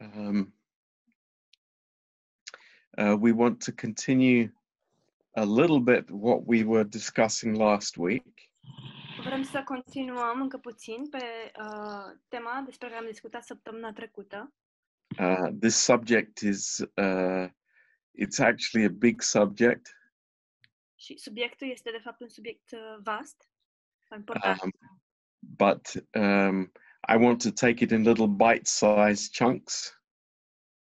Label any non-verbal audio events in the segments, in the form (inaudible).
Um, uh, we want to continue a little bit what we were discussing last week. Vrem să continuăm încă puțin pe uh, tema despre care am discutat săptămâna trecută. Uh, this subject is uh, it's actually a big subject, Și subiectul este de fapt un subiect uh, vast, important, um, but um, I want to take it in little bite-sized chunks.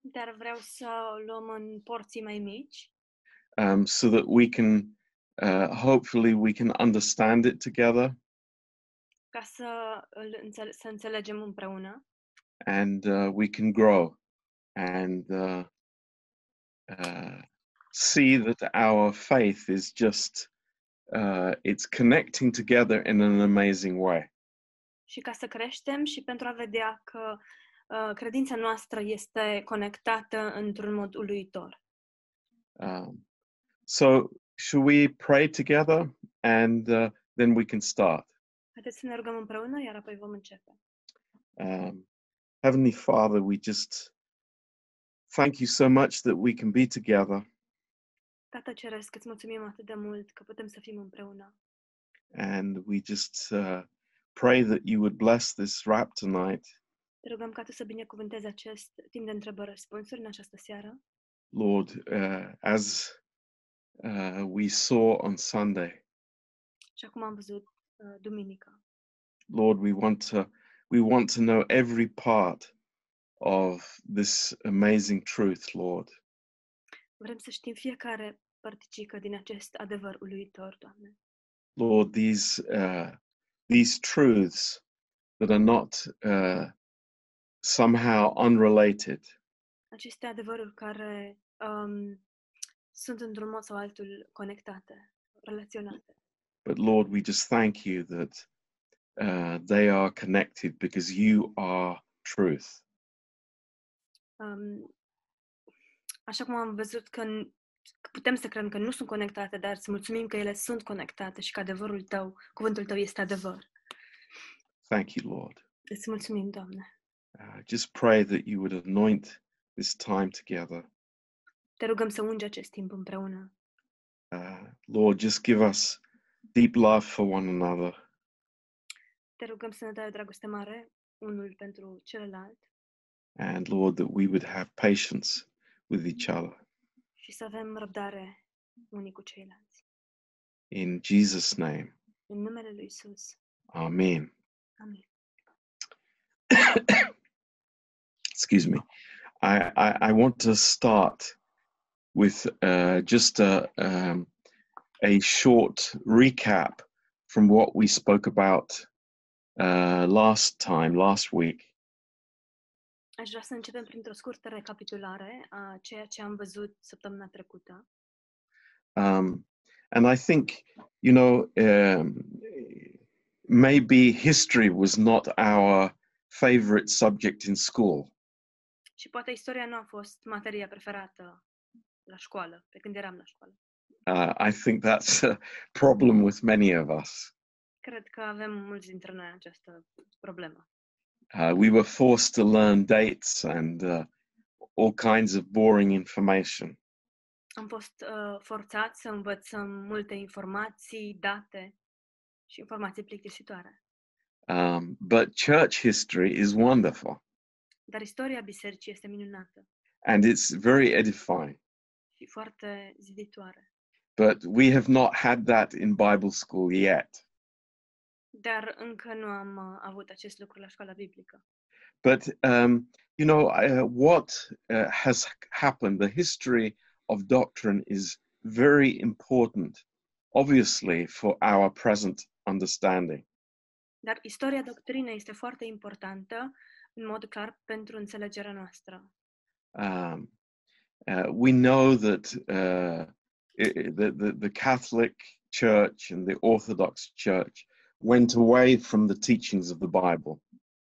Dar vreau să o luăm în porții mai mici, um, so that we can uh, hopefully we can understand it together. Ca să, înțele- să înțelegem împreună. And uh, we can grow. And uh, uh, see that our faith is just uh, it's connecting together in an amazing way. Și ca să creștem și pentru a vedea că uh, credința noastră este conectată într-un mod uluitor. Um, so, should we pray together and uh, then we can start? Haideți să ne rugăm împreună, iar apoi vom începe. Um, Heavenly Father, we just thank you so much that we can be together Tată Ceresc, îți mulțumim atât de mult că putem să fim împreună. and we just uh, pray that you would bless this rap tonight. Te rugăm ca Tu să binecuvântezi acest timp de întrebări-răspunsuri în această seară. Lord, uh, as uh, we saw on Sunday, Și acum am văzut uh, duminică. Lord, we want to we want to know every part of this amazing truth, Lord. Vrem să știm fiecare părticică din acest adevăr uluitor, Doamne. Lord, these uh, these truths that are not uh, somehow unrelated, Aceste adevăruri care um, sunt într-un mod sau altul conectate, relaționate. but Lord, we just thank you that uh, they are connected because you are truth. Um, așa cum am văzut că, putem să credem că nu sunt conectate, dar să mulțumim că ele sunt conectate și că adevărul Tău, cuvântul Tău este adevăr. Thank you, Lord. Îți mulțumim, Doamne. Uh, just pray that you would anoint this time together. Te rugăm să ungi acest timp împreună. Uh, Lord, just give us deep love for one another. Te rugăm să ne dai o dragoste mare unul pentru celălalt And Lord, that we would have patience with each other. Și să avem răbdare unii cu ceilalți. In Jesus' name, În numele Lui Isus. Amen. Amin. (coughs) Excuse me. I, I, I want to start with uh, just a, um, a short recap from what we spoke about uh, last time, last week. Aș vrea să începem printr-o scurtă recapitulare a ceea ce am văzut săptămâna trecută. Um, and I think, you know, um, maybe history was not our favorite subject in school. Și poate istoria nu a fost materia preferată la școală, pe când eram la școală. Uh, I think that's a problem with many of us. Cred că avem mulți dintre noi această problemă. Uh, we were forced to learn dates and uh, all kinds of boring information. Am fost uh, forțați să învățăm multe informații, date și informații plictisitoare. Um, but church history is wonderful Dar istoria bisericii este minunată and it's very edifying. și foarte ziditoare. But we have not had that in Bible school yet. Dar încă nu am uh, avut acest lucru la școala biblică. But um, you know uh, what uh, has happened? The history of doctrine is very important, obviously, for our present understanding. Dar istoria doctrinei este foarte importantă, în mod clar, pentru înțelegerea noastră. Um, uh, we know that uh, the, the the Catholic Church and the Orthodox Church went away from the teachings of the Bible.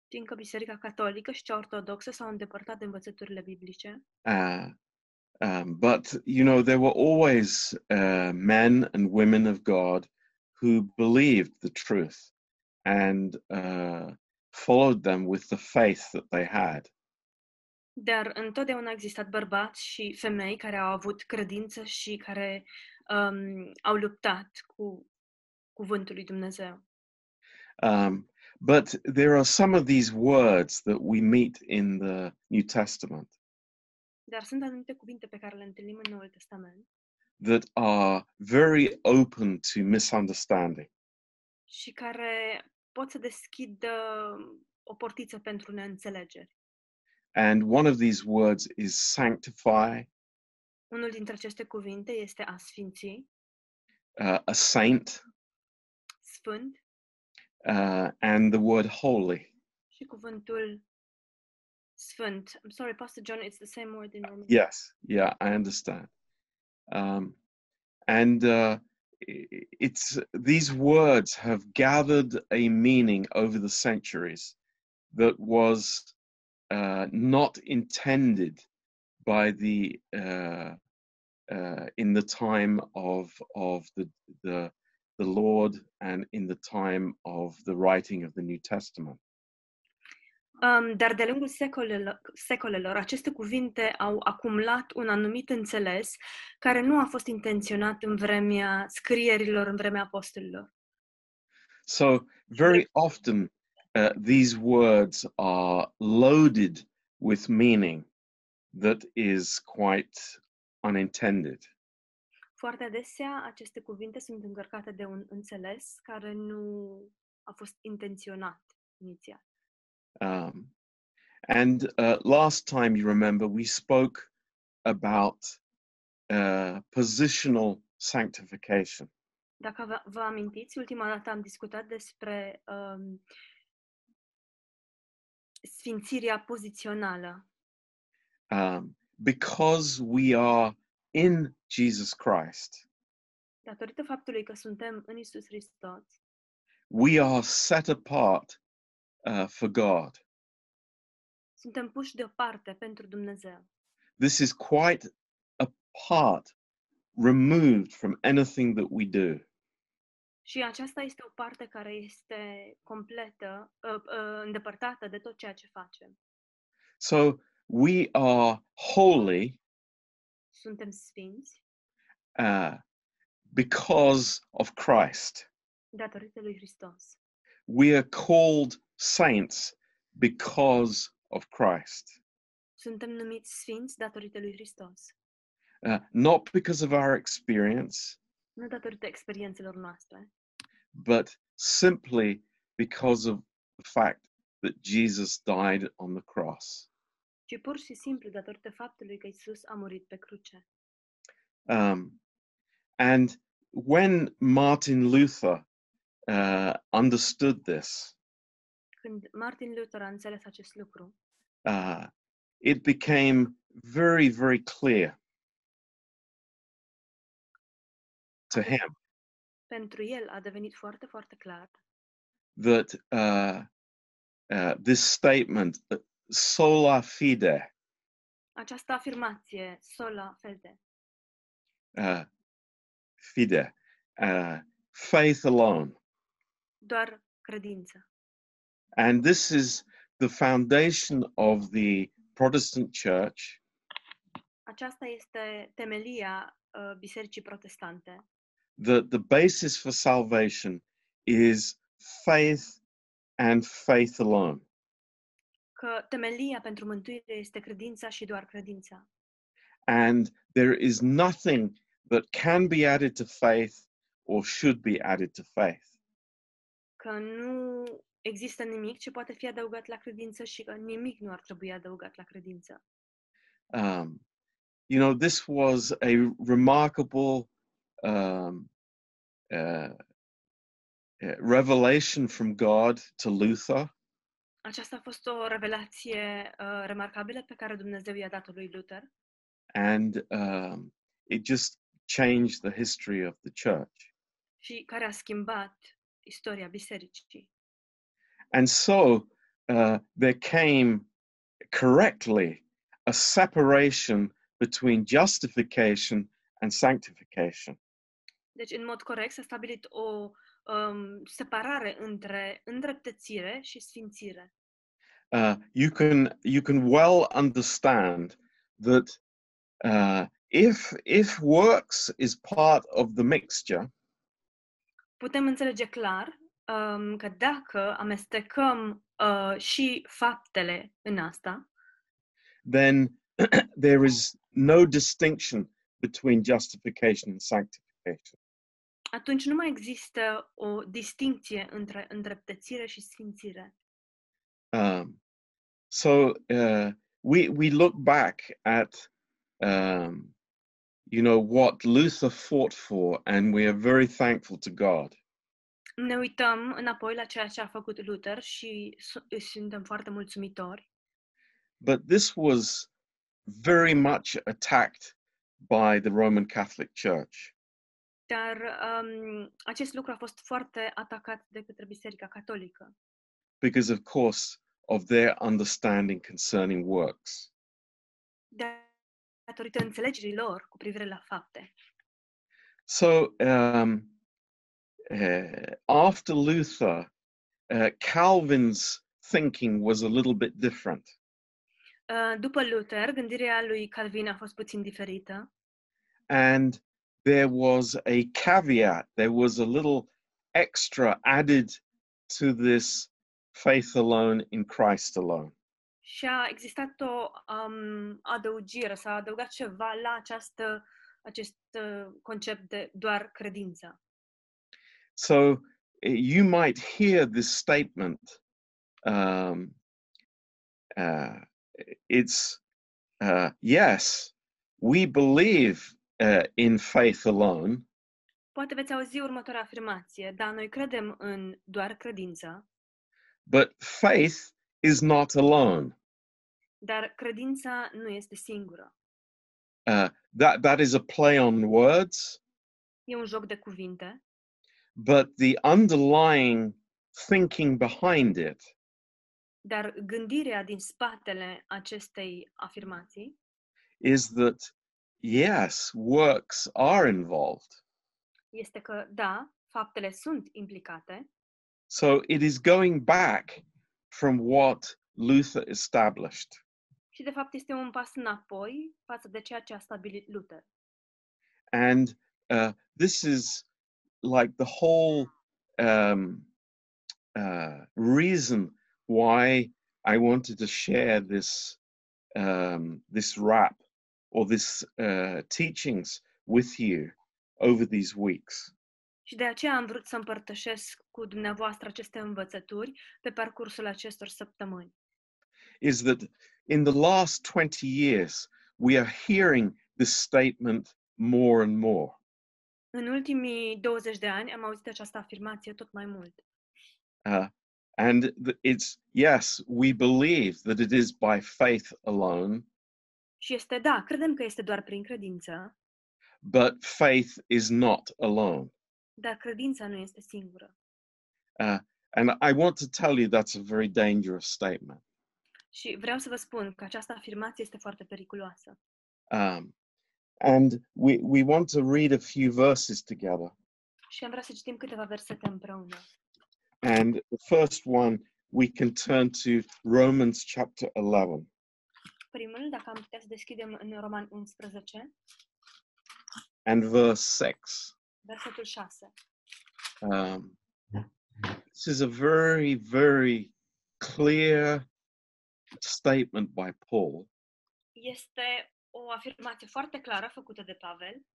Știm că Biserica Catolică și cea Ortodoxă s-au îndepărtat de învățăturile biblice, Uh, um, but you know there were always uh, men and women of God who believed the truth and uh, followed them with the faith that they had. Dar întotdeauna a existat bărbați și femei care au avut credință și care um, au luptat cu cuvântul lui Dumnezeu. Um, but there are some of these words that we meet in the New Testament Dar sunt anumite cuvinte pe care le întâlnim în Noul Testament that are very open to misunderstanding. și care pot să deschidă o portiță pentru neînțelegeri. And one of these words is sanctify, Unul dintre aceste cuvinte este a sfinți, uh, a saint, sfânt uh, and the word holy. și cuvântul sfânt. I'm sorry, Pastor John, it's the same word in Romanian. Yes, yeah, I understand. Um, and uh, it's these words have gathered a meaning over the centuries that was uh, not intended by the uh, uh, in the time of of the the the Lord and in the time of the writing of the New Testament. Um, dar de-a lungul secolelor, secolelor, aceste cuvinte au acumulat un anumit înțeles care nu a fost intenționat în vremea scrierilor, în vremea apostolilor. So very often uh, these words are loaded with meaning that is quite unintended. Foarte adesea, aceste cuvinte sunt încărcate de un înțeles care nu a fost intenționat inițial. Um, and uh, last time you remember, we spoke about uh, positional sanctification. Dacă vă, vă amintiți, ultima dată am discutat despre um, sfințirea pozițională. Um, because we are in Jesus Christ, Datorită faptului că suntem în Isus Hristos, we are set apart uh, for God. suntem puși deoparte pentru Dumnezeu. This is quite apart, removed from anything that we do. Și aceasta este o parte care este completă, uh, uh, îndepărtată de tot ceea ce facem. So we are holy Suntem sfinți uh, because of Christ. datorită lui Hristos. We are called saints because of Christ, Suntem numiți sfinți datorită lui Hristos. uh, not because of our experience, Nu datorită experiențelor noastre, but simply because of the fact that Jesus died on the cross. Ci pur și simplu datorită faptului că Isus a murit pe cruce. Um, and when Martin Luther uh, understood this, Când Martin Luther a înțeles acest lucru, uh, it became very, very clear to him pentru el a devenit foarte, foarte clar that uh, uh, this statement, that sola fide, această afirmație, sola fide, uh, fide, uh, faith alone, doar credință. and this is the foundation of the Protestant Church, Aceasta este temelia uh, Bisericii Protestante, that the basis for salvation is faith and faith alone. Că temelia pentru mântuire este credința și doar credința. And there is nothing that can be added to faith or should be added to faith. Că nu există nimic ce poate fi adăugat la credință și că nimic nu ar trebui adăugat la credință. Um, you know, this was a remarkable um, uh, uh, revelation from God to Luther. Aceasta a fost o revelație uh, remarcabilă pe care Dumnezeu i-a dat-o lui Luther and um, it just changed the history of the church. și care a schimbat istoria bisericii. And so uh, there came correctly a separation between justification and sanctification. Deci, în mod corect, s-a stabilit o um, separare între îndreptățire și sfințire. uh, you can you can well understand that uh, if if works is part of the mixture, Putem înțelege clar um, că dacă amestecăm uh, și faptele în asta, then (clears throat) there is no distinction between justification and sanctification. Atunci nu mai există o distinție între îndreptățire și sfințire. Um, so uh, we we look back at um, you know what Luther fought for, and we are very thankful to God. Ne uităm înapoi la ceea ce a făcut Luther și su- îi suntem foarte mulțumitori, But this was very much attacked by the Roman Catholic Church. Dar um, acest lucru a fost foarte atacat de către Biserica Catolică, because of course of their understanding concerning works. Datorită înțelegerii lor cu privire la fapte. so um, uh, after luther uh, calvin's thinking was a little bit different. Uh, După Luther, gândirea lui Calvin a fost puțin diferită. And there was a caveat there was a little extra added to this faith alone in christ alone și a existat o um, adăugire, s-a adăugat ceva la această, acest uh, concept de doar credință. So uh, you might hear this statement. Um, uh, it's uh, yes, we believe uh, in faith alone, Poate veți auzi următoarea afirmație, da, noi credem în doar credință, but faith is not alone. dar credința nu este singură. Uh, that that is a play on words, E un joc de cuvinte, but the underlying thinking behind it. Dar gândirea din spatele acestei afirmații is that yes, works are involved. este că, da, faptele sunt implicate, So it is going back from what Luther established. și de fapt este un pas înapoi față de ceea ce a stabilit Luther. And uh, this is like the whole um, uh, reason why I wanted to share this um, this rap or this uh, teachings with you over these weeks. Și de aceea am vrut să împărtășesc cu dumneavoastră aceste învățături pe parcursul acestor săptămâni. Is that in the last 20 years we are hearing this statement more and more. În ultimii 20 de ani am auzit această afirmație tot mai mult. Uh, and it's yes, we believe that it is by faith alone, Și este, da, credem că este doar prin credință, but faith is not alone. dar credința nu este singură. Uh, and I want to tell you that's a very dangerous statement. Și vreau să vă spun că această afirmație este foarte periculoasă. Um, and we, we want to read a few verses together. Și am vrea să citim câteva versete împreună. And the first one, we can turn to Romans chapter 11. Primul, dacă am putea să deschidem în Roman 11, and verse 6. versetul 6. Um, this is a very, very clear statement by Paul, Este o afirmație foarte clară făcută de Pavel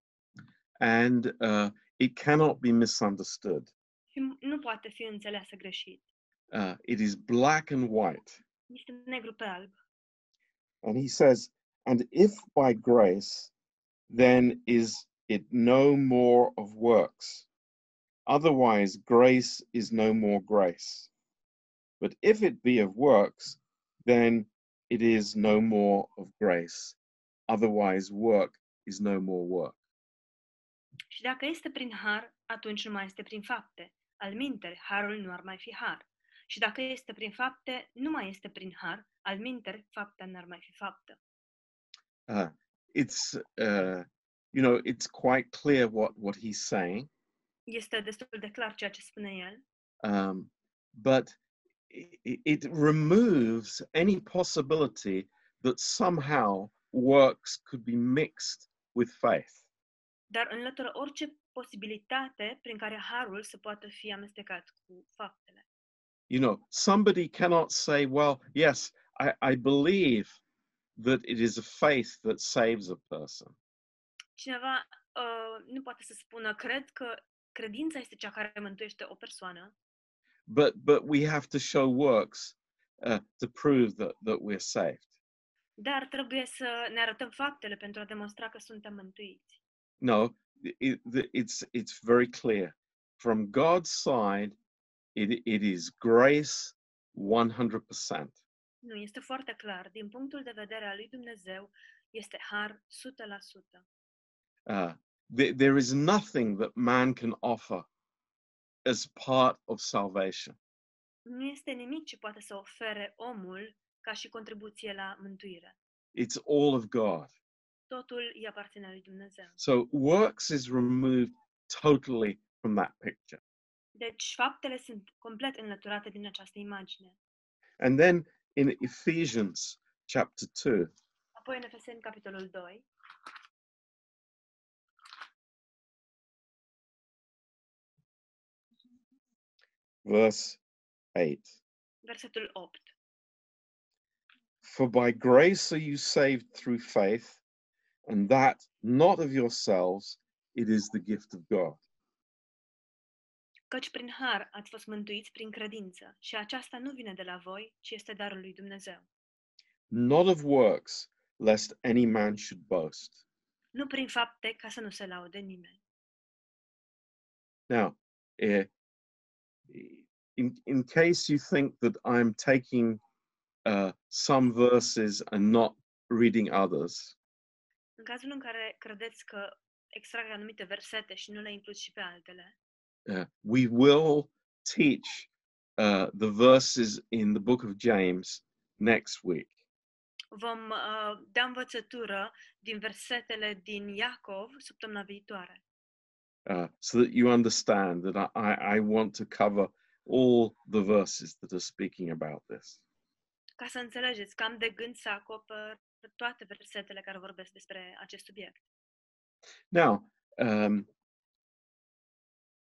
and uh, it cannot be misunderstood. și nu poate fi înțeleasă greșit. Uh, it is black and white. Este negru pe alb. And he says, And if by grace, then is it no more of works. Otherwise, grace is no more grace. But if it be of works, then it is no more of grace. Otherwise, work is no more work. Și dacă este prin har, atunci nu mai este prin fapte. Alminteri, harul nu ar mai fi har. Și dacă este prin fapte, nu mai este prin har. Alminteri, fapta n-ar mai fi faptă. Uh, it's, uh, you know, it's quite clear what, what he's saying. Este destul de clar ceea ce spune el, Um, but it, it removes any possibility that somehow works could be mixed with faith. dar înlătură orice posibilitate prin care harul să poată fi amestecat cu faptele. You know, somebody cannot say, well, yes, I, I believe that it is a faith that saves a person. Cineva uh, nu poate să spună, cred că credința este cea care mântuiește o persoană, But but we have to show works uh, to prove that, that we're saved. dar trebuie să ne arătăm faptele pentru a demonstra că suntem mântuiți. No, it, it's it's very clear. From God's side, it, it is grace 100%. Nu, este foarte clar. Din punctul de vedere al lui Dumnezeu, este har 100%. Uh, there, there is nothing that man can offer as part of salvation. Nu este nimic ce poate să ofere omul ca și contribuție la mântuire. It's all of God. Totul îi aparține lui Dumnezeu. So works is removed totally from that picture. Deci faptele sunt complet înlăturate din această imagine. And then in Ephesians chapter 2, Apoi în Efeseni, capitolul 2, verse 8. versetul 8. For by grace are you saved through faith, and that not of yourselves, it is the gift of God. Căci prin har ați fost mântuiți prin credință și aceasta nu vine de la voi, ci este darul lui Dumnezeu. Not of works, lest any man should boast. Nu prin fapte ca să nu se laude nimeni. Now, eh, in, in case you think that I'm taking uh, some verses and not reading others, În cazul în care credeți că extrag anumite versete și nu le includ și pe altele, uh, we will teach uh, the verses in the book of James next week. vom uh, da învățătură din versetele din Iacov săptămâna viitoare. uh, so that you understand that I, I, I want to cover all the verses that are speaking about this. Ca să înțelegeți că am de gând să acopăr toate versetele care vorbesc despre acest subiect. Now, um,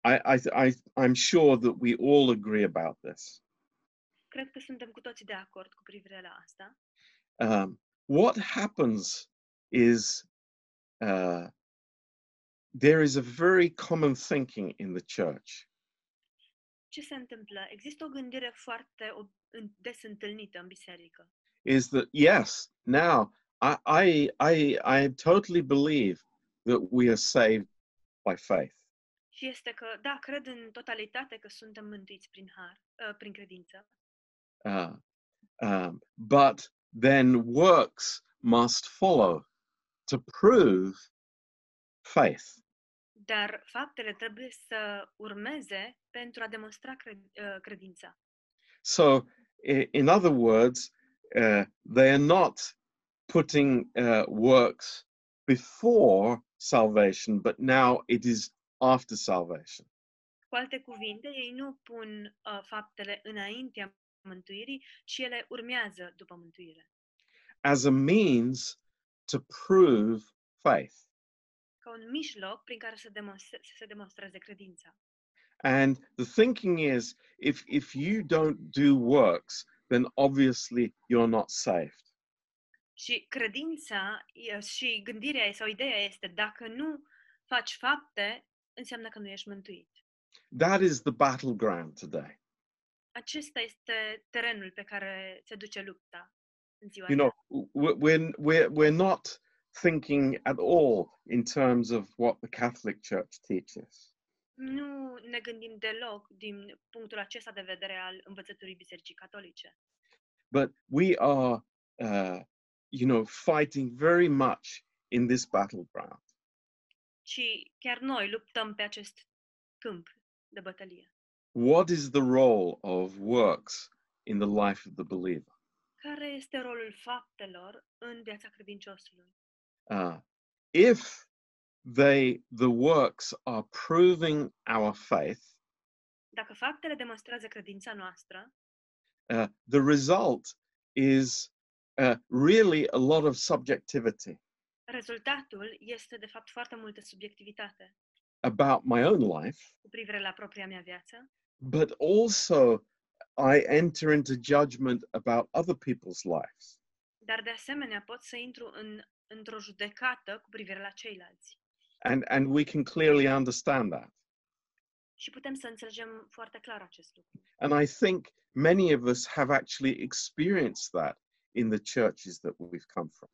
I, I, I, I'm sure that we all agree about this. Cred că suntem cu toții de acord cu privire la asta. Um, what happens is uh, there is a very common thinking in the church Ce se întâmplă? Există o gândire foarte des întâlnită în biserică. is that yes, now I, I, I, I totally believe that we are saved by faith. Și este că, da, cred în totalitate că suntem mântuiți prin har, uh, prin credință, Uh, um, but then works must follow to prove faith. dar faptele trebuie să urmeze pentru a demonstra cred, uh, credința. So, in other words, uh, they are not putting uh, works before salvation, but now it is after salvation. Cu alte cuvinte, ei nu pun uh, faptele înaintea mântuirii, ci ele urmează după mântuire. as a means to prove faith. Ca un mijloc prin care să, demonstre, să se demonstreze credința. And the thinking is if, if you don't do works, then obviously you're not saved. Și credința și gândirea sau ideea este dacă nu faci fapte, înseamnă că nu ești mântuit. That is the battleground today. Acesta este terenul pe care se duce lupta în ziua You know, we're, we're, we're not thinking at all in terms of what the Catholic Church teaches. Nu ne gândim deloc din punctul acesta de vedere al învățăturii Bisericii Catolice, But we are, uh, you know, fighting very much in this battleground. Ci chiar noi luptăm pe acest câmp de bătălie. What is the role of works in the life of the believer? Care este rolul faptelor în viața credinciosului? uh, if they the works are proving our faith Dacă faptele demonstrează credința noastră, uh, the result is uh, really a lot of subjectivity Rezultatul este, de fapt, foarte multă subiectivitate about my own life, cu privire la propria mea viață, but also I enter into judgment about other people's lives. dar de asemenea pot să intru în, într-o judecată cu privire la ceilalți. And, and we can clearly understand that. Și putem să înțelegem foarte clar acest lucru. And I think many of us have actually experienced that in the churches that we've come from.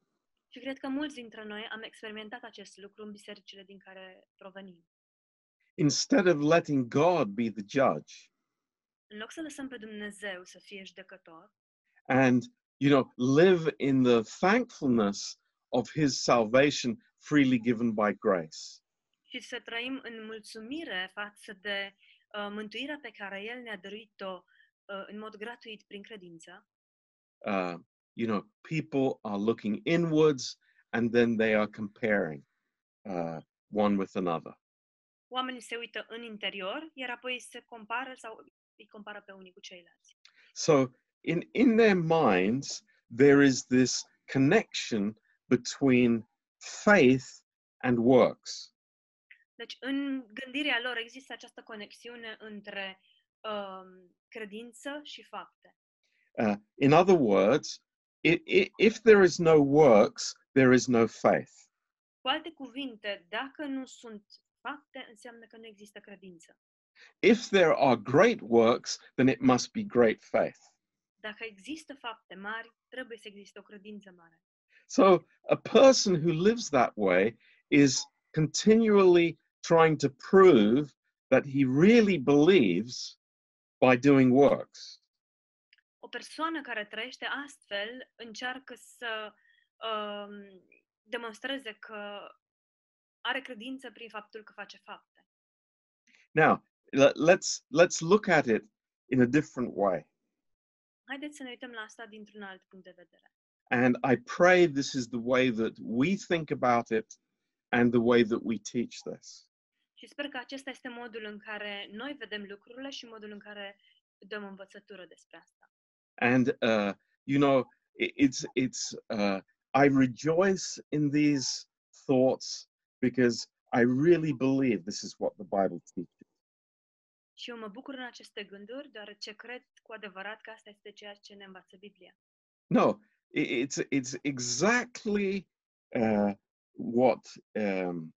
Și cred că mulți dintre noi am experimentat acest lucru în bisericile din care provenim. Instead of letting God be the judge. În loc să lăsăm pe Dumnezeu să fie judecător. And, you know, live in the thankfulness of his salvation freely given by grace, și să trăim în mulțumire față de uh, mântuirea pe care El ne-a dăruit-o uh, în mod gratuit prin credință, uh, you know, people are looking inwards and then they are comparing uh, one with another. oamenii se uită în interior, iar apoi se compară sau îi compară pe unii cu ceilalți. So in, in their minds, there is this connection between faith and works. Deci, în gândirea lor există această conexiune între um, credință și fapte. Uh, in other words, if there is no works, there is no faith. Cu alte cuvinte, dacă nu sunt fapte, înseamnă că nu există credință. If there are great works, then it must be great faith. Dacă există fapte mari, trebuie să existe o credință mare. So a person who lives that way is continually trying to prove that he really believes by doing works. O persoană care trăiește astfel încearcă să um, demonstreze că are credință prin faptul că face fapte. Now, le- let's let's look at it in a different way. Haideți să ne uităm la asta dintr-un alt punct de vedere. And I pray this is the way that we think about it and the way that we teach this. Și sper că acesta este modul în care noi vedem lucrurile și modul în care dăm învățătură despre asta. And uh, you know, it's it's uh, I rejoice in these thoughts because I really believe this is what the Bible teaches. Și eu mă bucur în aceste gânduri, deoarece cred cu adevărat că asta este ceea ce ne învață Biblia. No, it's it's exactly uh, what um,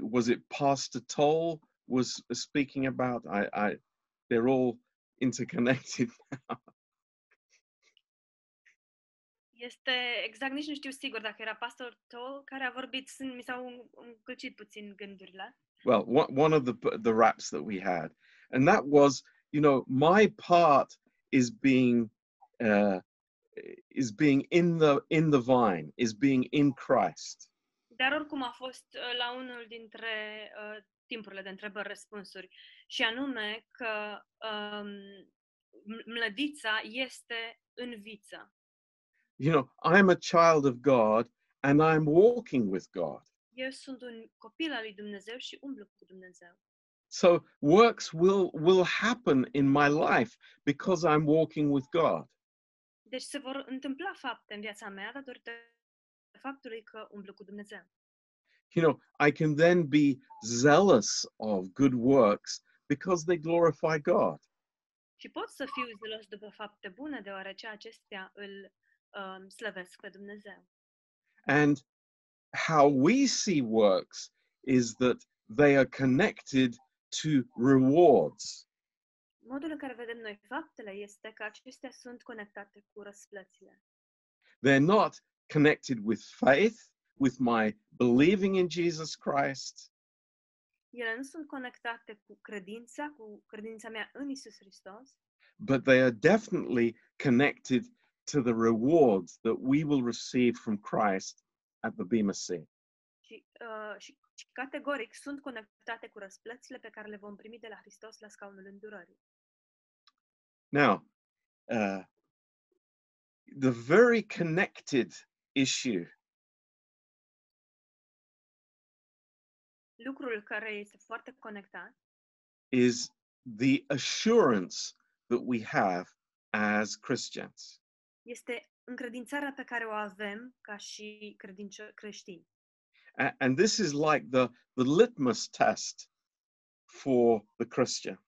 was it Pastor Toll was speaking about. I, I they're all interconnected. (laughs) Este exact, nici nu știu sigur dacă era pastor Toll care a vorbit, sunt, mi s-au în- încălcit puțin gândurile. well, one, one of the the raps that we had, and that was, you know, my part is being uh, is being in the in the vine, is being in Christ. Dar oricum a fost uh, la unul dintre uh, timpurile de întrebări-răspunsuri și anume că um, m- mlădița este în viță. You know, I'm a child of God, and I'm walking with God. Eu sunt un copil al lui Dumnezeu și umblu cu Dumnezeu. So works will will happen in my life because I'm walking with God. Deci se vor întâmpla fapte în viața mea datorită faptului că umblu cu Dumnezeu. You know, I can then be zealous of good works because they glorify God. Și pot să fiu zelos după fapte bune, deoarece acestea îl um, Dumnezeu. And how we see works is that they are connected to rewards. Modul în care vedem noi faptele este că acestea sunt conectate cu răsplățile. They're not connected with faith, with my believing in Jesus Christ, Ele nu sunt conectate cu credința, cu credința mea în Isus Hristos, but they are definitely connected to the rewards that we will receive from Christ at the Bema Seat. și, uh, și, și categoric sunt conectate cu răsplățile pe care le vom primi de la Hristos la scaunul îndurării. Now, uh, the very connected issue Lucrul care este foarte conectat is the assurance that we have as Christians. Este încredințarea pe care o avem ca și credință creștini. A- and this is like the, the litmus test for the Christian.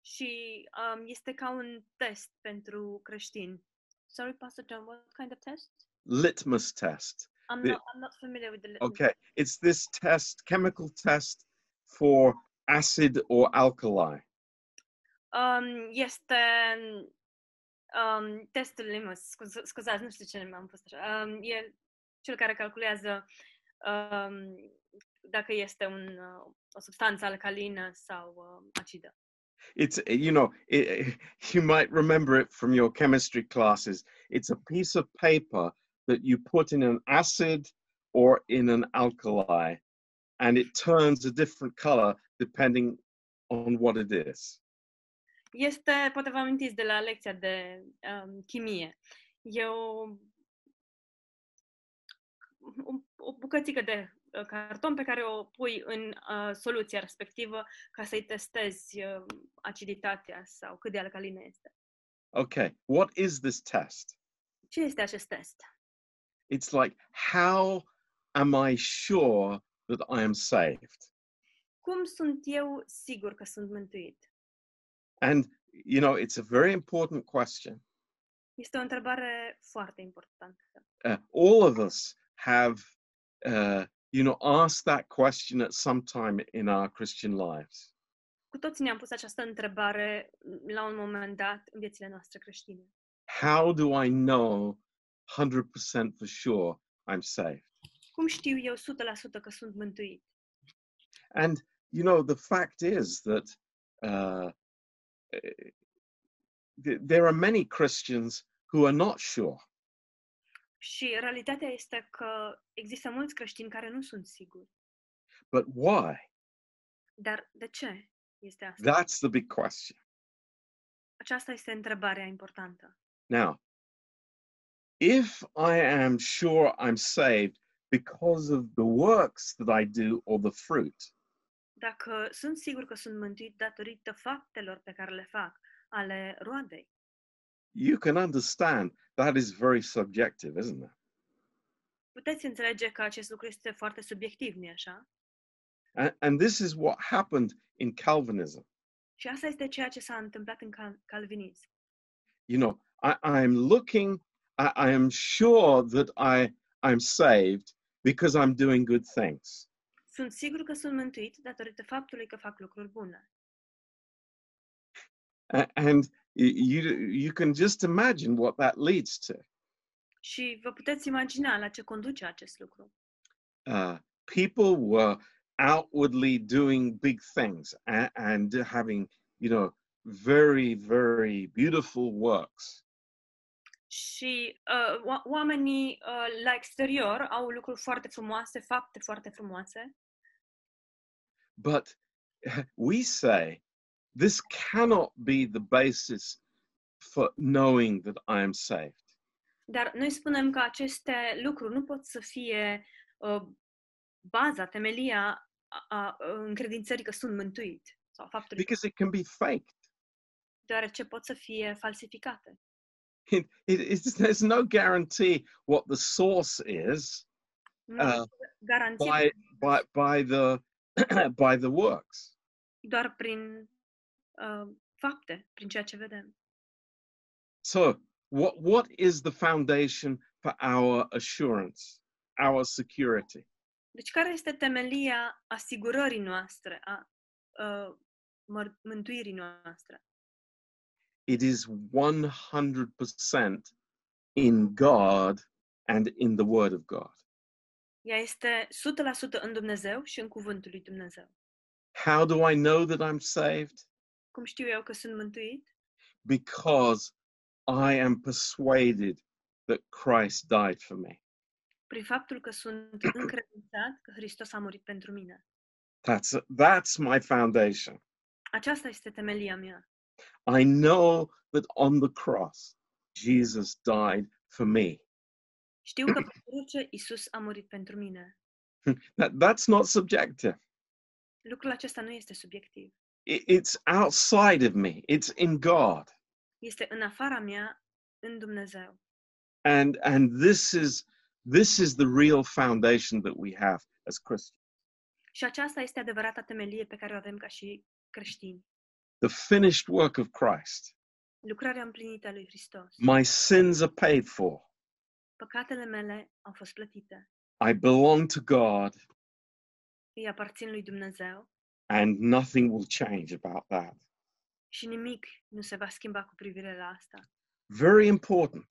Și um, este ca un test pentru creștini. Sorry, Pastor John, what kind of test? Litmus test. I'm The- not, I'm not familiar with the litmus Okay, it's this test, chemical test for acid or alkali. Um, este um, testul scuz, scuzați, nu știu ce nume am pus așa. Um, e cel care calculează um, dacă este un, uh, o substanță alcalină sau acidă. It's, you know, it, (laughs) you might remember it from your chemistry classes. It's a piece of paper that you put in an acid or in an alkali, and it turns a different color depending on what it is. Este, poate vă amintiți de la lecția de um, chimie. E o, o, o bucățică de uh, carton pe care o pui în uh, soluția respectivă ca să-i testezi uh, aciditatea sau cât de alcalină este. Okay, what is this test? Ce este acest test? It's like, how am I sure that I am saved? Cum sunt eu sigur că sunt mântuit? And, you know, it's a very important question. Este o întrebare foarte importantă. Uh, all of us have, uh, you know, asked that question at some time in our Christian lives. Cu toții ne-am pus această întrebare la un moment dat în viețile noastre creștine. How do I know 100% for sure I'm saved? Cum știu eu 100% că sunt mântuit? And, you know, the fact is that uh, there are many Christians who are not sure. Și realitatea este că există mulți creștini care nu sunt siguri. But why? Dar de ce este asta? That's the big question. Aceasta este întrebarea importantă. Now, if I am sure I'm saved because of the works that I do or the fruit, Dacă sunt sigur că sunt mântuit datorită faptelor pe care le fac, ale roadei, you can understand that is very subjective, isn't it? puteți înțelege că acest lucru este foarte subiectiv, nu așa? And, and this is what happened in Calvinism. Și asta este ceea ce s-a întâmplat în cal- calvinism. You know, I, I'm looking, I, I am sure that I, I'm saved because I'm doing good things. Sunt sigur că sunt mântuit datorită faptului că fac lucruri bune. A- And y- you, you can just imagine what that leads to. Și vă puteți imagina la ce conduce acest lucru. uh, people were outwardly doing big things and, and having, you know, very, very beautiful works. Și uh, oa- oamenii uh, la exterior au lucruri foarte frumoase, fapte foarte frumoase, But (laughs) we say this cannot be the basis for knowing that I am saved. dar noi spunem că aceste lucruri nu pot să fie uh, baza, temelia a, a încredințării că sunt mântuit sau faptului că, Because it can be faked. deoarece pot să fie falsificate. It, it, it's, there's no guarantee what the source is Uh, by, by, by, the, (clears throat) by the works. doar prin uh, fapte, prin ceea ce vedem. So, what, what is the foundation for our assurance, our security? Deci care este temelia asigurării noastre, a uh, mântuirii noastre? It is 100% in God and in the Word of God. Ea este 100% în Dumnezeu și în cuvântul lui Dumnezeu. How do I know that I'm saved? Cum știu eu că sunt mântuit? Because I am persuaded that Christ died for me. Prin faptul că sunt (clears throat) încredințat că Hristos a murit pentru mine. That's, that's my foundation. Aceasta este temelia mea. I know that on the cross, Jesus died for me. Știu că pe cruce Isus a murit pentru mine. (laughs) That, that's not subjective. Lucrul acesta nu este subiectiv. It- it's outside of me, it's in God. este în afara mea, în Dumnezeu. And and this is this is the real foundation that we have as Christians. Și aceasta este adevărata temelie pe care o avem ca și creștini. The finished work of Christ. Lucrarea împlinită a lui Hristos. My sins are paid for. Păcatele mele au fost plătite. I belong to God Îi aparțin lui Dumnezeu and nothing will change about that. și nimic nu se va schimba cu privire la asta. Very important.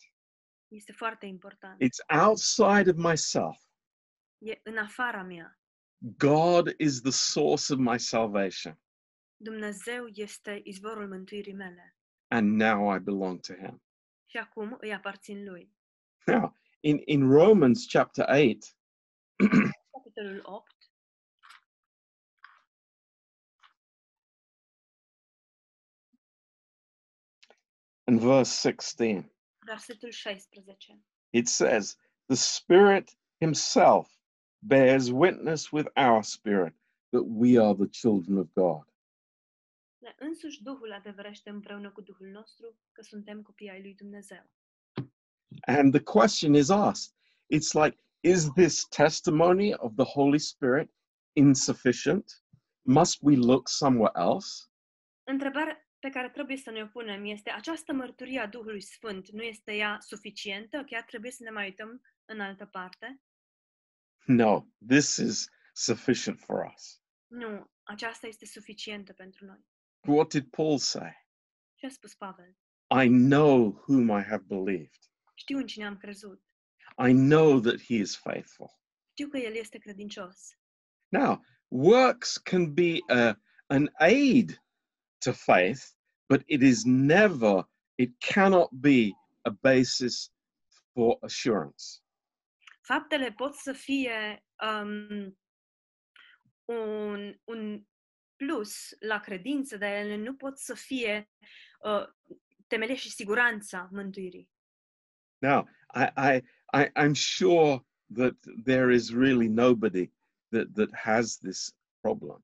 Este foarte important. It's outside of myself. E în afara mea. God is the source of my salvation. Dumnezeu este izvorul mântuirii mele And now I belong to him. și acum îi aparțin lui. Now, in, in Romans chapter 8, Capitolul 8, (clears throat) and verse 16, versetul 16. it says, The Spirit Himself bears witness with our spirit that we are the children of God. Însuși Duhul împreună cu Duhul nostru că suntem copii ai lui Dumnezeu. And the question is asked it's like, is this testimony of the Holy Spirit insufficient? Must we look somewhere else? Întrebarea pe care trebuie să ne o punem este, această mărturie a Duhului Sfânt nu este ea suficientă? Chiar trebuie să ne mai uităm în altă parte? No, this is sufficient for us. Nu, aceasta este suficientă pentru noi. What did Paul say? Ce a spus Pavel? I know whom I have believed. Știu în cine am crezut. I know that he is faithful. Știu că El este credincios. Now, works can be a, an aid to faith, but it is never, it cannot be a basis for assurance. Faptele pot să fie um, un, un plus la credință, dar ele nu pot să fie uh, temelie și siguranța mântuirii. Now, I, I, I, I'm sure that there is really nobody that, that has this problem.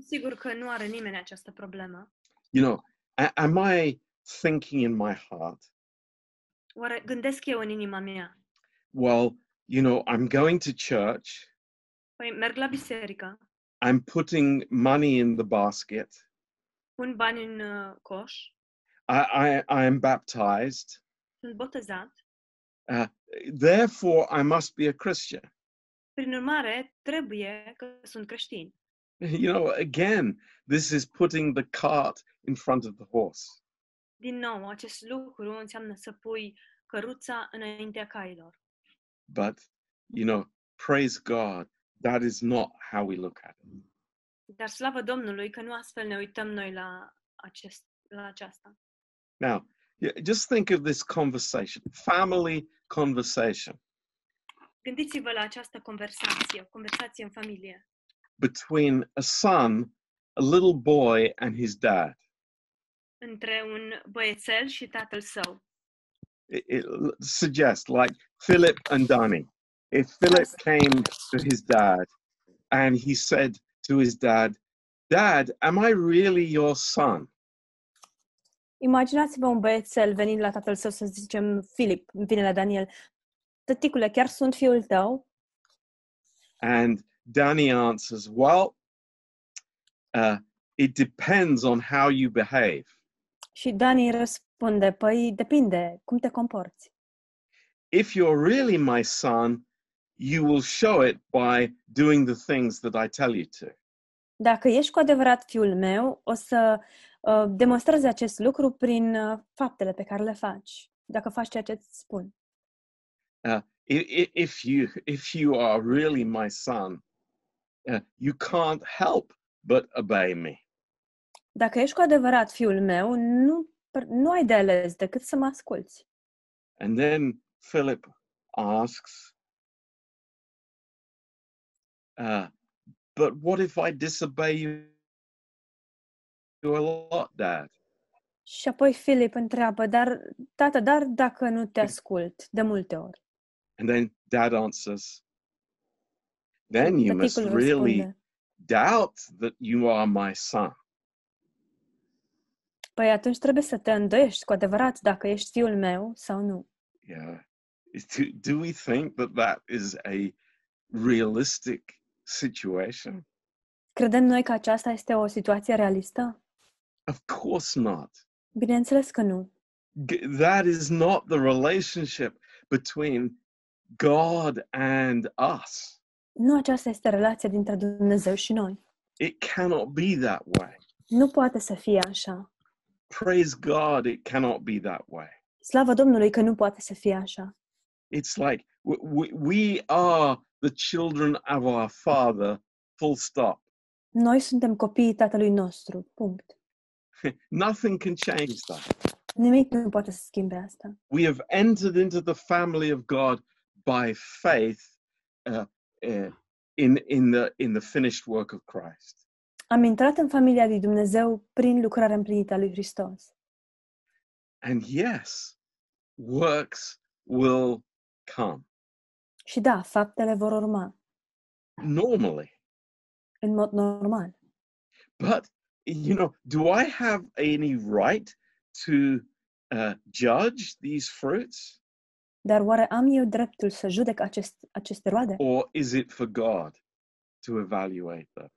Sigur că nu are nimeni această problemă. You know, am I thinking in my heart, Oare gândesc eu în inima mea? well, you know, I'm going to church, Păi merg la biserică, I'm putting money in the basket, pun bani în uh, coș, I, I, I am baptized, botezat, uh, therefore I must be a Christian. prin urmare trebuie că sunt creștin. (laughs) You know, again, this is putting the cart in front of the horse. Din nou, acest lucru înseamnă să pui căruța înaintea cailor. But, you know, praise God, that is not how we look at it. Dar slavă Domnului că nu astfel ne uităm noi la, acest, la aceasta. Now, yeah, just think of this conversation, family conversation Gândiți-vă la această conversație, o conversație în familie, between a son, a little boy, and his dad. între un băiețel și tatăl său. It, it l- suggests, like Philip and Danny. If Philip came to his dad and he said to his dad, Dad, am I really your son? Imaginați-vă un băiețel venind la tatăl său, să zicem Filip, vine la Daniel. Tăticule, chiar sunt fiul tău? And Danny answers, Well, uh, it depends on how you behave. Și Dani răspunde, păi depinde, cum te comporți. If you're really my son, you will show it by doing the things that I tell you to. Dacă ești cu adevărat fiul meu, o să uh, demonstrezi acest lucru prin uh, faptele pe care le faci. Dacă faci ceea ce îți spun. Uh, i- i- if you if you are really my son, uh, you can't help but obey me. Dacă ești cu adevărat fiul meu, nu, nu ai de ales decât să mă asculți. And then Philip asks, uh, "But what if I disobey you a lot, Dad?" Și apoi Filip întreabă, dar, tată, dar dacă nu te ascult de multe ori? And then Dad answers, "Then you must Tăticul really răspunde, doubt that you are my son." Păi atunci trebuie să te îndoiești cu adevărat dacă ești fiul meu sau nu. Yeah. Do, do we think that that is a realistic situation? Credem noi că aceasta este o situație realistă? Of course not. Bineînțeles că nu. That is not the relationship between God and us. Nu aceasta este relația dintre Dumnezeu și noi. It cannot be that way. Nu poate să fie așa. Praise God, it cannot be that way. Slavă Domnului că nu poate să fie așa. It's like we, we, we are the children of our Father, full stop. Noi suntem copiii Tatălui nostru. Punct. (laughs) Nothing can change that. Nimic nu poate să schimbe asta. We have entered into the family of God by faith uh, uh, in, in, the, in the finished work of Christ. Am intrat în familia lui Dumnezeu prin lucrarea împlinită a lui Hristos. And yes, works will come Și da, faptele vor urma, normally. în mod normal. But, you know, do I have any right to uh, judge these fruits? Dar oare am eu dreptul să judec acest, aceste roade? Or is it for God to evaluate them?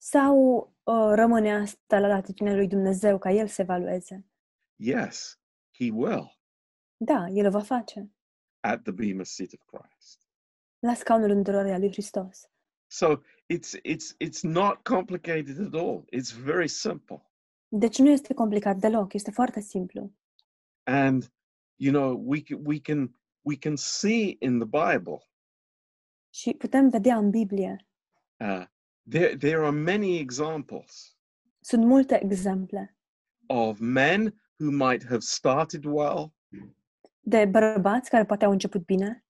Sau uh, rămâne asta la latitudinea lui Dumnezeu ca El să evalueze? Yes, He will Da, El o va face. at the Bema seat of Christ. La scaunul îndurării lui Hristos. So it's it's it's not complicated at all. It's very simple. Deci nu este complicat deloc, este foarte simplu. And you know, we can we can we can see in the Bible Și putem vedea în Biblie, uh, there there are many examples sunt multe exemple of men who might have started well de bărbați care poate au început bine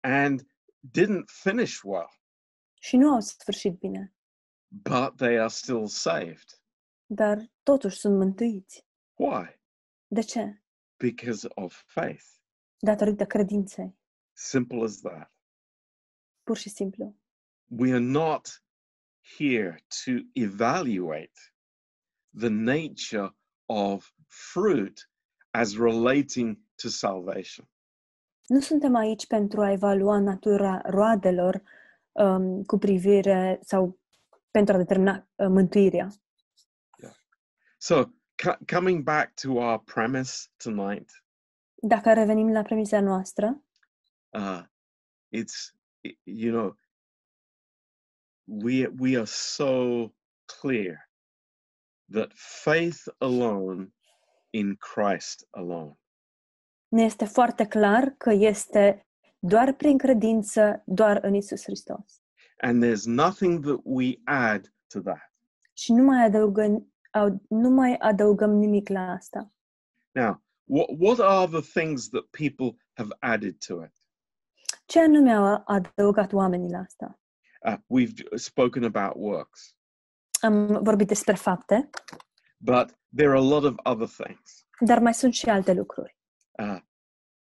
and didn't finish well, și nu au sfârșit bine, but they are still saved. dar totuși sunt mântuiți. Why? De ce? Because of faith. Datorită credinței, Simple as that. pur și simplu. We are not here to evaluate the nature of fruit as relating to salvation. Nu suntem aici pentru a evalua natura roadelor um, cu privire sau pentru a determina uh, mântuirea. So, co- coming back to our premise tonight, Dacă revenim la premisa noastră, uh, it's i- you know we we are so clear that faith alone in Christ alone. ne este foarte clar că este doar prin credință, doar în Isus Hristos. And there's nothing that we add to that. Și nu mai adăugăm, au- nu mai adăugăm nimic la asta. Now, what what are the things that people have added to it? Ce anume au adăugat oamenii la asta? Uh, we've spoken about works, Am vorbit despre fapte, but there are a lot of other things. dar mai sunt și alte lucruri. Uh,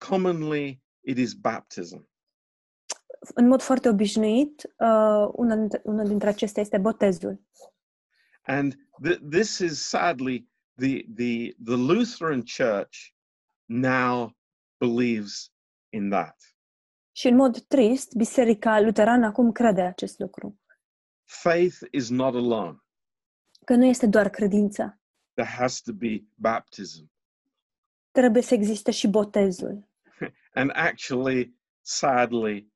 commonly, it is baptism. În mod foarte obișnuit, uh, una dintre, una dintre acestea este botezul. And th- this is sadly the, the, the Lutheran Church now believes in that. Și în mod trist, Biserica Luterană acum crede acest lucru. Faith is not alone, Că nu este doar credința. there has to be baptism. Trebuie să existe și botezul. And actually, sadly,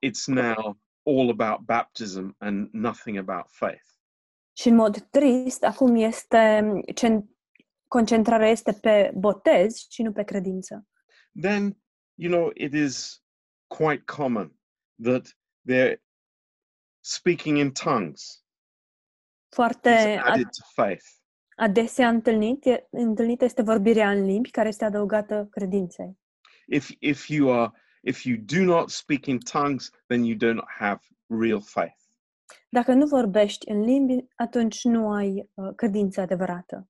it's now all about baptism and nothing about faith. Și în mod trist, acum este mm, concentrarea este pe botez și nu pe credință. Then, you know, it is quite common that they're speaking in tongues Foarte added to faith. adesea întâlnit, întâlnită este vorbirea în limbi care este adăugată credinței. If if you are if you do not speak in tongues then you do not have real faith Dacă nu vorbești în limbi, atunci nu ai uh, credință adevărată.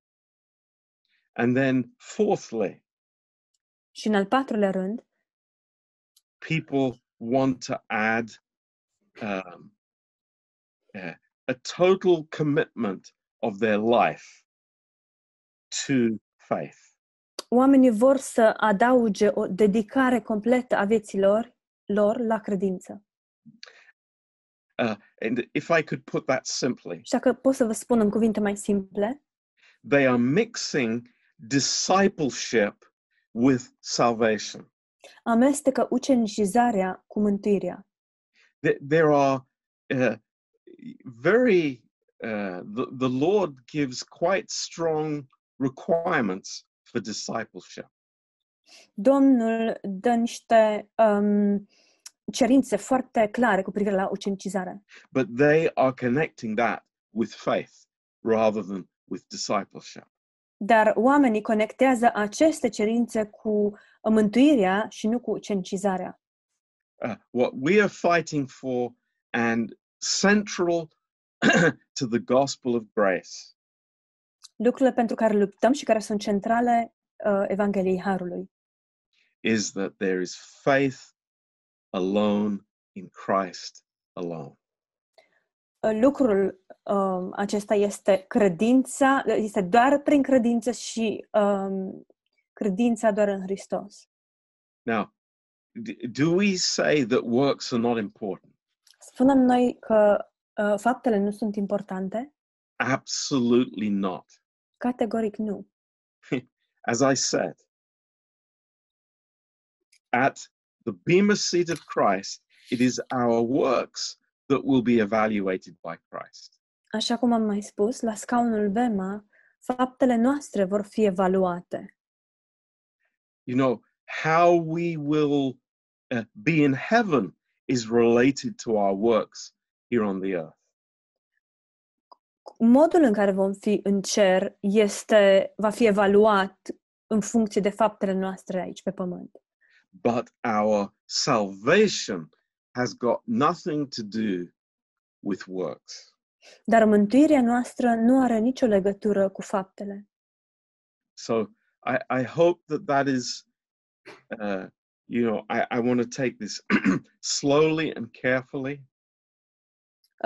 and then fourthly Și în al patrulea rând, people want to add um, uh, a total commitment of their life to faith. Oamenii vor să adauge o dedicare completă a vieților lor la credință. Uh, and if I could put that simply, Și dacă pot să vă spun în cuvinte mai simple, they are mixing discipleship with salvation. amestecă ucenicizarea cu mântuirea. Th- There are uh, very, uh, the, the Lord gives quite strong requirements for discipleship. Domnul dă niște um, cerințe foarte clare cu privire la ucenicizare, but they are connecting that with faith rather than with discipleship. dar oamenii conectează aceste cerințe cu mântuirea și nu cu ucenicizarea. Uh, what we are fighting for and central (clears throat) to the gospel of grace Lucrurile pentru care luptăm și care sunt centrale uh, Evangheliei Harului is that there is faith alone in Christ alone. Uh, lucrul um, acesta este credința, este doar prin credință și um, credința doar în Hristos. Now, d- do we say that works are not important? Spunem noi că uh, faptele nu sunt importante? Absolutely not. Categoric nu. (laughs) As I said, at the Bema seat of Christ, it is our works that will be evaluated by Christ. Așa cum am mai spus, la scaunul Bema, faptele noastre vor fi evaluate. You know, how we will uh, be in heaven is related to our works here on the earth. Modul în care vom fi în cer este, va fi evaluat în funcție de faptele noastre aici pe pământ. But our salvation has got nothing to do with works. Dar mântuirea noastră nu are nicio legătură cu faptele. So I, I hope that that is, uh, you know, I, I want to take this (clears throat) slowly and carefully.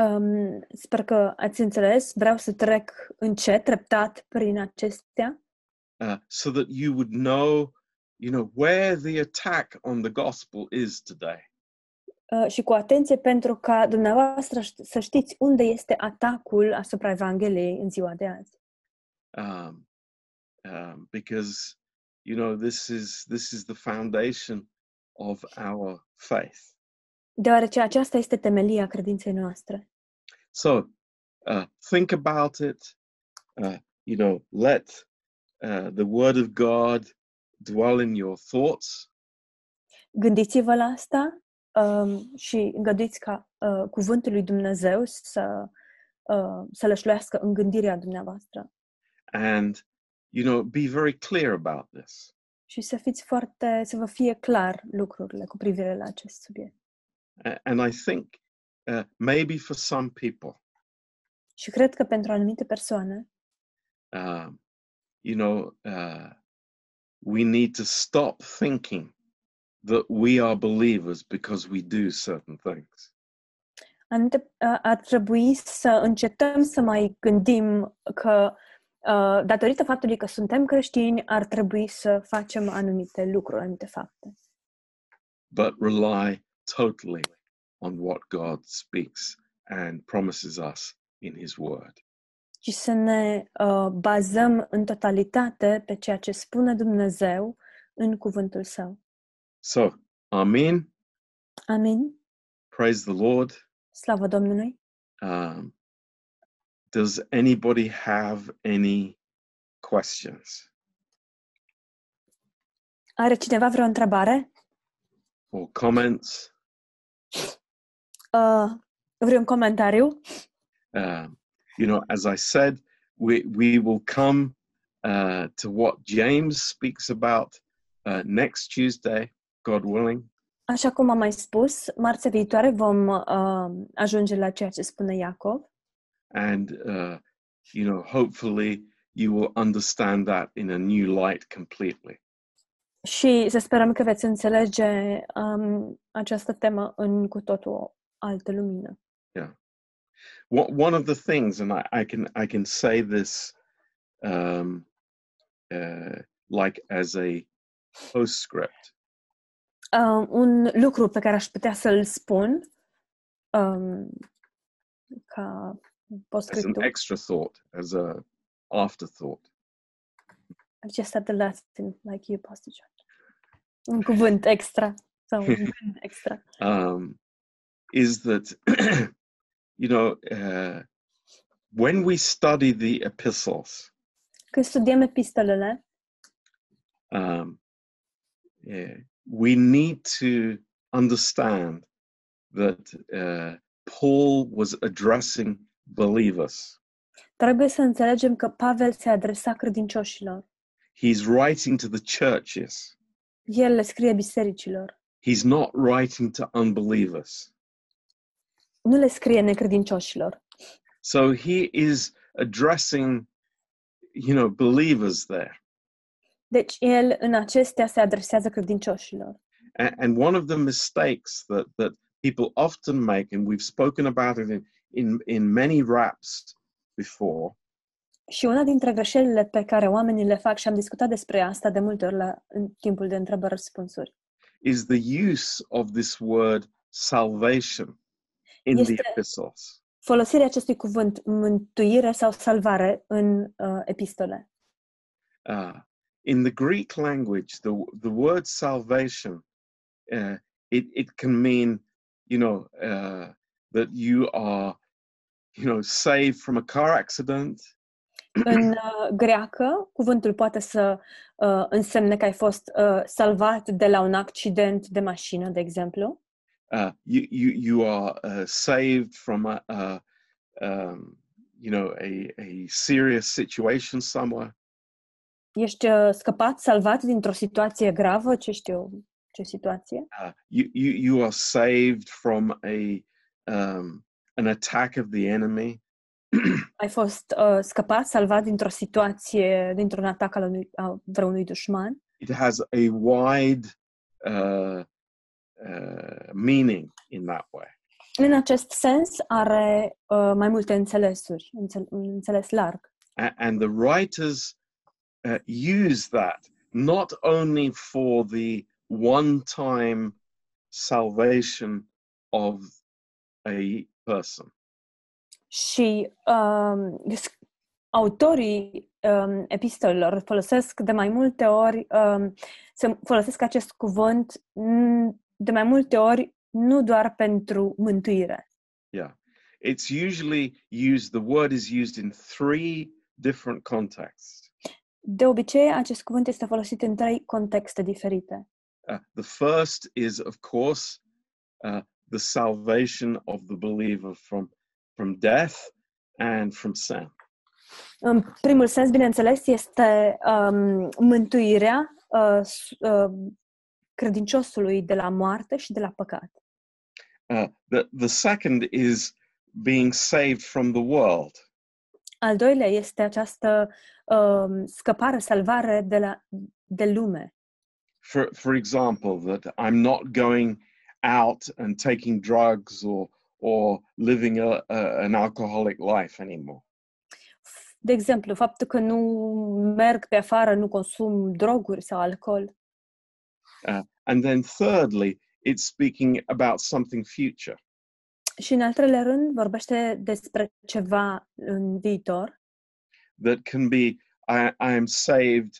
Um, sper că ați înțeles. Vreau să trec încet, treptat prin acestea, uh, so that you would know, you know, where the attack on the gospel is today. uh, și cu atenție pentru ca dumneavoastră ș- să știți unde este atacul asupra Evangheliei în ziua de azi. Um, um, because, you know, this is this is the foundation of our faith. Deoarece aceasta este temelia credinței noastre. So uh, think about it. Uh, you know, let uh, the Word of God dwell in your thoughts. Gândiți-vă la asta um, și îngăduiți ca uh, cuvântul lui Dumnezeu să, uh, să lășluiască în gândirea dumneavoastră and you know be very clear about this și să fiți foarte, să vă fie clar lucrurile cu privire la acest subiect. And i think uh, maybe for some people. Și cred că pentru anumite persoane. Um, you know uh, we need to stop thinking that we are believers because we do certain things. Anumite, uh, ar trebui să încetăm să mai gândim că uh, datorită faptului că suntem creștini, ar trebui să facem anumite lucruri, anumite fapte. but rely totally on what god speaks and promises us in his word Și să ne uh, bazăm în totalitate pe ceea ce spune Dumnezeu în cuvântul Său. so amen Amen. praise the lord Slavă Domnului. um, does anybody have any questions Are cineva vreo întrebare? or comments Uh, vreun comentariu? um, you know as i said we, we will come uh, to what james speaks about uh, next tuesday god willing. Așa cum am mai spus, marțea viitoare vom uh, ajunge la ceea ce spune Iacov. And uh, you know hopefully you will understand that in a new light completely. Și să sperăm că veți înțelege um, această temă în cu totul altă lumină. What, one of the things and I, I can i can say this um, uh, like as a postscript. Uh, un lucru pe care aș putea să-l spun um, ca as an extra thought, as a afterthought. I've just said the Latin like you, Pastor John. Un cuvânt extra sau un (laughs) extra. Um, is that (clears throat) you know uh, when we study the epistles, Când studiem epistolele, um, yeah, we need to understand that uh, Paul was addressing believers. trebuie să înțelegem că Pavel se adresa credincioșilor. He's writing to the churches. El le scrie bisericilor. He's not writing to unbelievers. Nu le scrie necredincioșilor. So he is addressing, you know, believers there. Deci el în acestea se adresează credincioșilor. A- And one of the mistakes that, that people often make, and we've spoken about it in, in, in many raps before, Și una dintre greșelile pe care oamenii le fac, și am discutat despre asta de multe ori la, în timpul de întrebări-răspunsuri, is the use of this word salvation in the Este- epistles. folosirea acestui cuvânt mântuire sau salvare în uh, epistole. Uh, in the Greek language, the, the word salvation, uh, it, it can mean, you know, uh, that you are, you know, saved from a car accident. În uh, greacă, cuvântul poate să uh, însemne că ai fost uh, salvat de la un accident de mașină, de exemplu, Uh, you, you, you are uh, saved from a, a um, you know, a, a serious situation somewhere. ești uh, scăpat, salvat dintr-o situație gravă, ce știu ce situație. Uh, you, you, you are saved from a, um, an attack of the enemy. (clears throat) Ai fost uh, scăpat, salvat dintr-o situație, dintr-un atac al unui, a vreunui dușman. it has a wide uh, uh, meaning in that way. În acest sens are uh, mai multe înțelesuri, înțel- un înțeles larg. A- and the writers uh, use that not only for the one time salvation of a person, Și um, sc- autorii um, epistolelor folosesc de mai multe ori, um, se folosesc acest cuvânt mm, de mai multe ori nu doar pentru mântuire. yeah. It's usually used, the word is used in three different contexts. De obicei, acest cuvânt este folosit în trei contexte diferite. Uh, the first is, of course, uh, the salvation of the believer from, from death and from sin. În primul sens, bineînțeles, este um, mântuirea uh, s- uh, credinciosului de la moarte și de la păcat. Uh, the, the second is being saved from the world. Al doilea este această um, scăpare, salvare de, la, de lume. For, for example, that I'm not going out and taking drugs or, or living a, a, an alcoholic life anymore. De exemplu, faptul că nu merg pe afară, nu consum droguri sau alcool. Uh, and then thirdly, it's speaking about something future. Și în al treilea rând vorbește despre ceva în viitor, that can be I, I am saved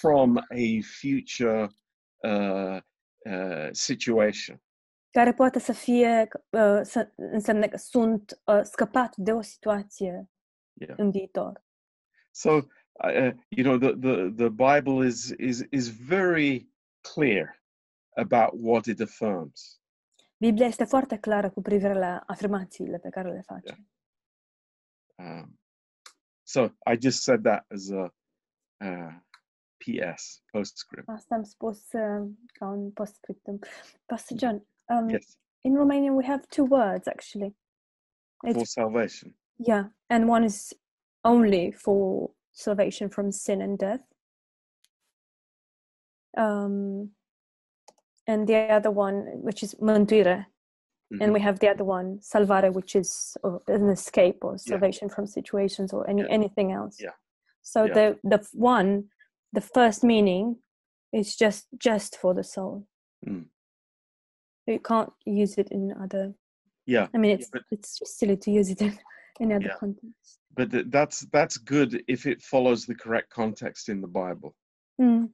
from a future uh, uh, situation. care poate să fie, uh, să însemne că sunt uh, scăpat de o situație Yeah. în viitor. So uh, you know the, the the Bible is is is very clear about what it affirms. Biblia este foarte clară cu privire la afirmațiile pe care le face. Um, so I just said that as a uh, PS postscript. Asta am spus uh, ca un postscriptum. Pastor John, um, Yes, in Romanian we have two words actually. for salvation. yeah, and one is only for salvation from sin and death. Um, and the other one, which is mântuire, Mhm. and we have the other one, salvare, which is an escape or Yeah. salvation from situations or any Yeah. anything else. Yeah. So Yeah. the the one the first meaning is just just for the soul. Mm. You can't use it in other. Yeah, I mean, it's but- it's just silly to use it in in other Yeah. contexts. but that's that's good if it follows the correct context in the Bible. Mm.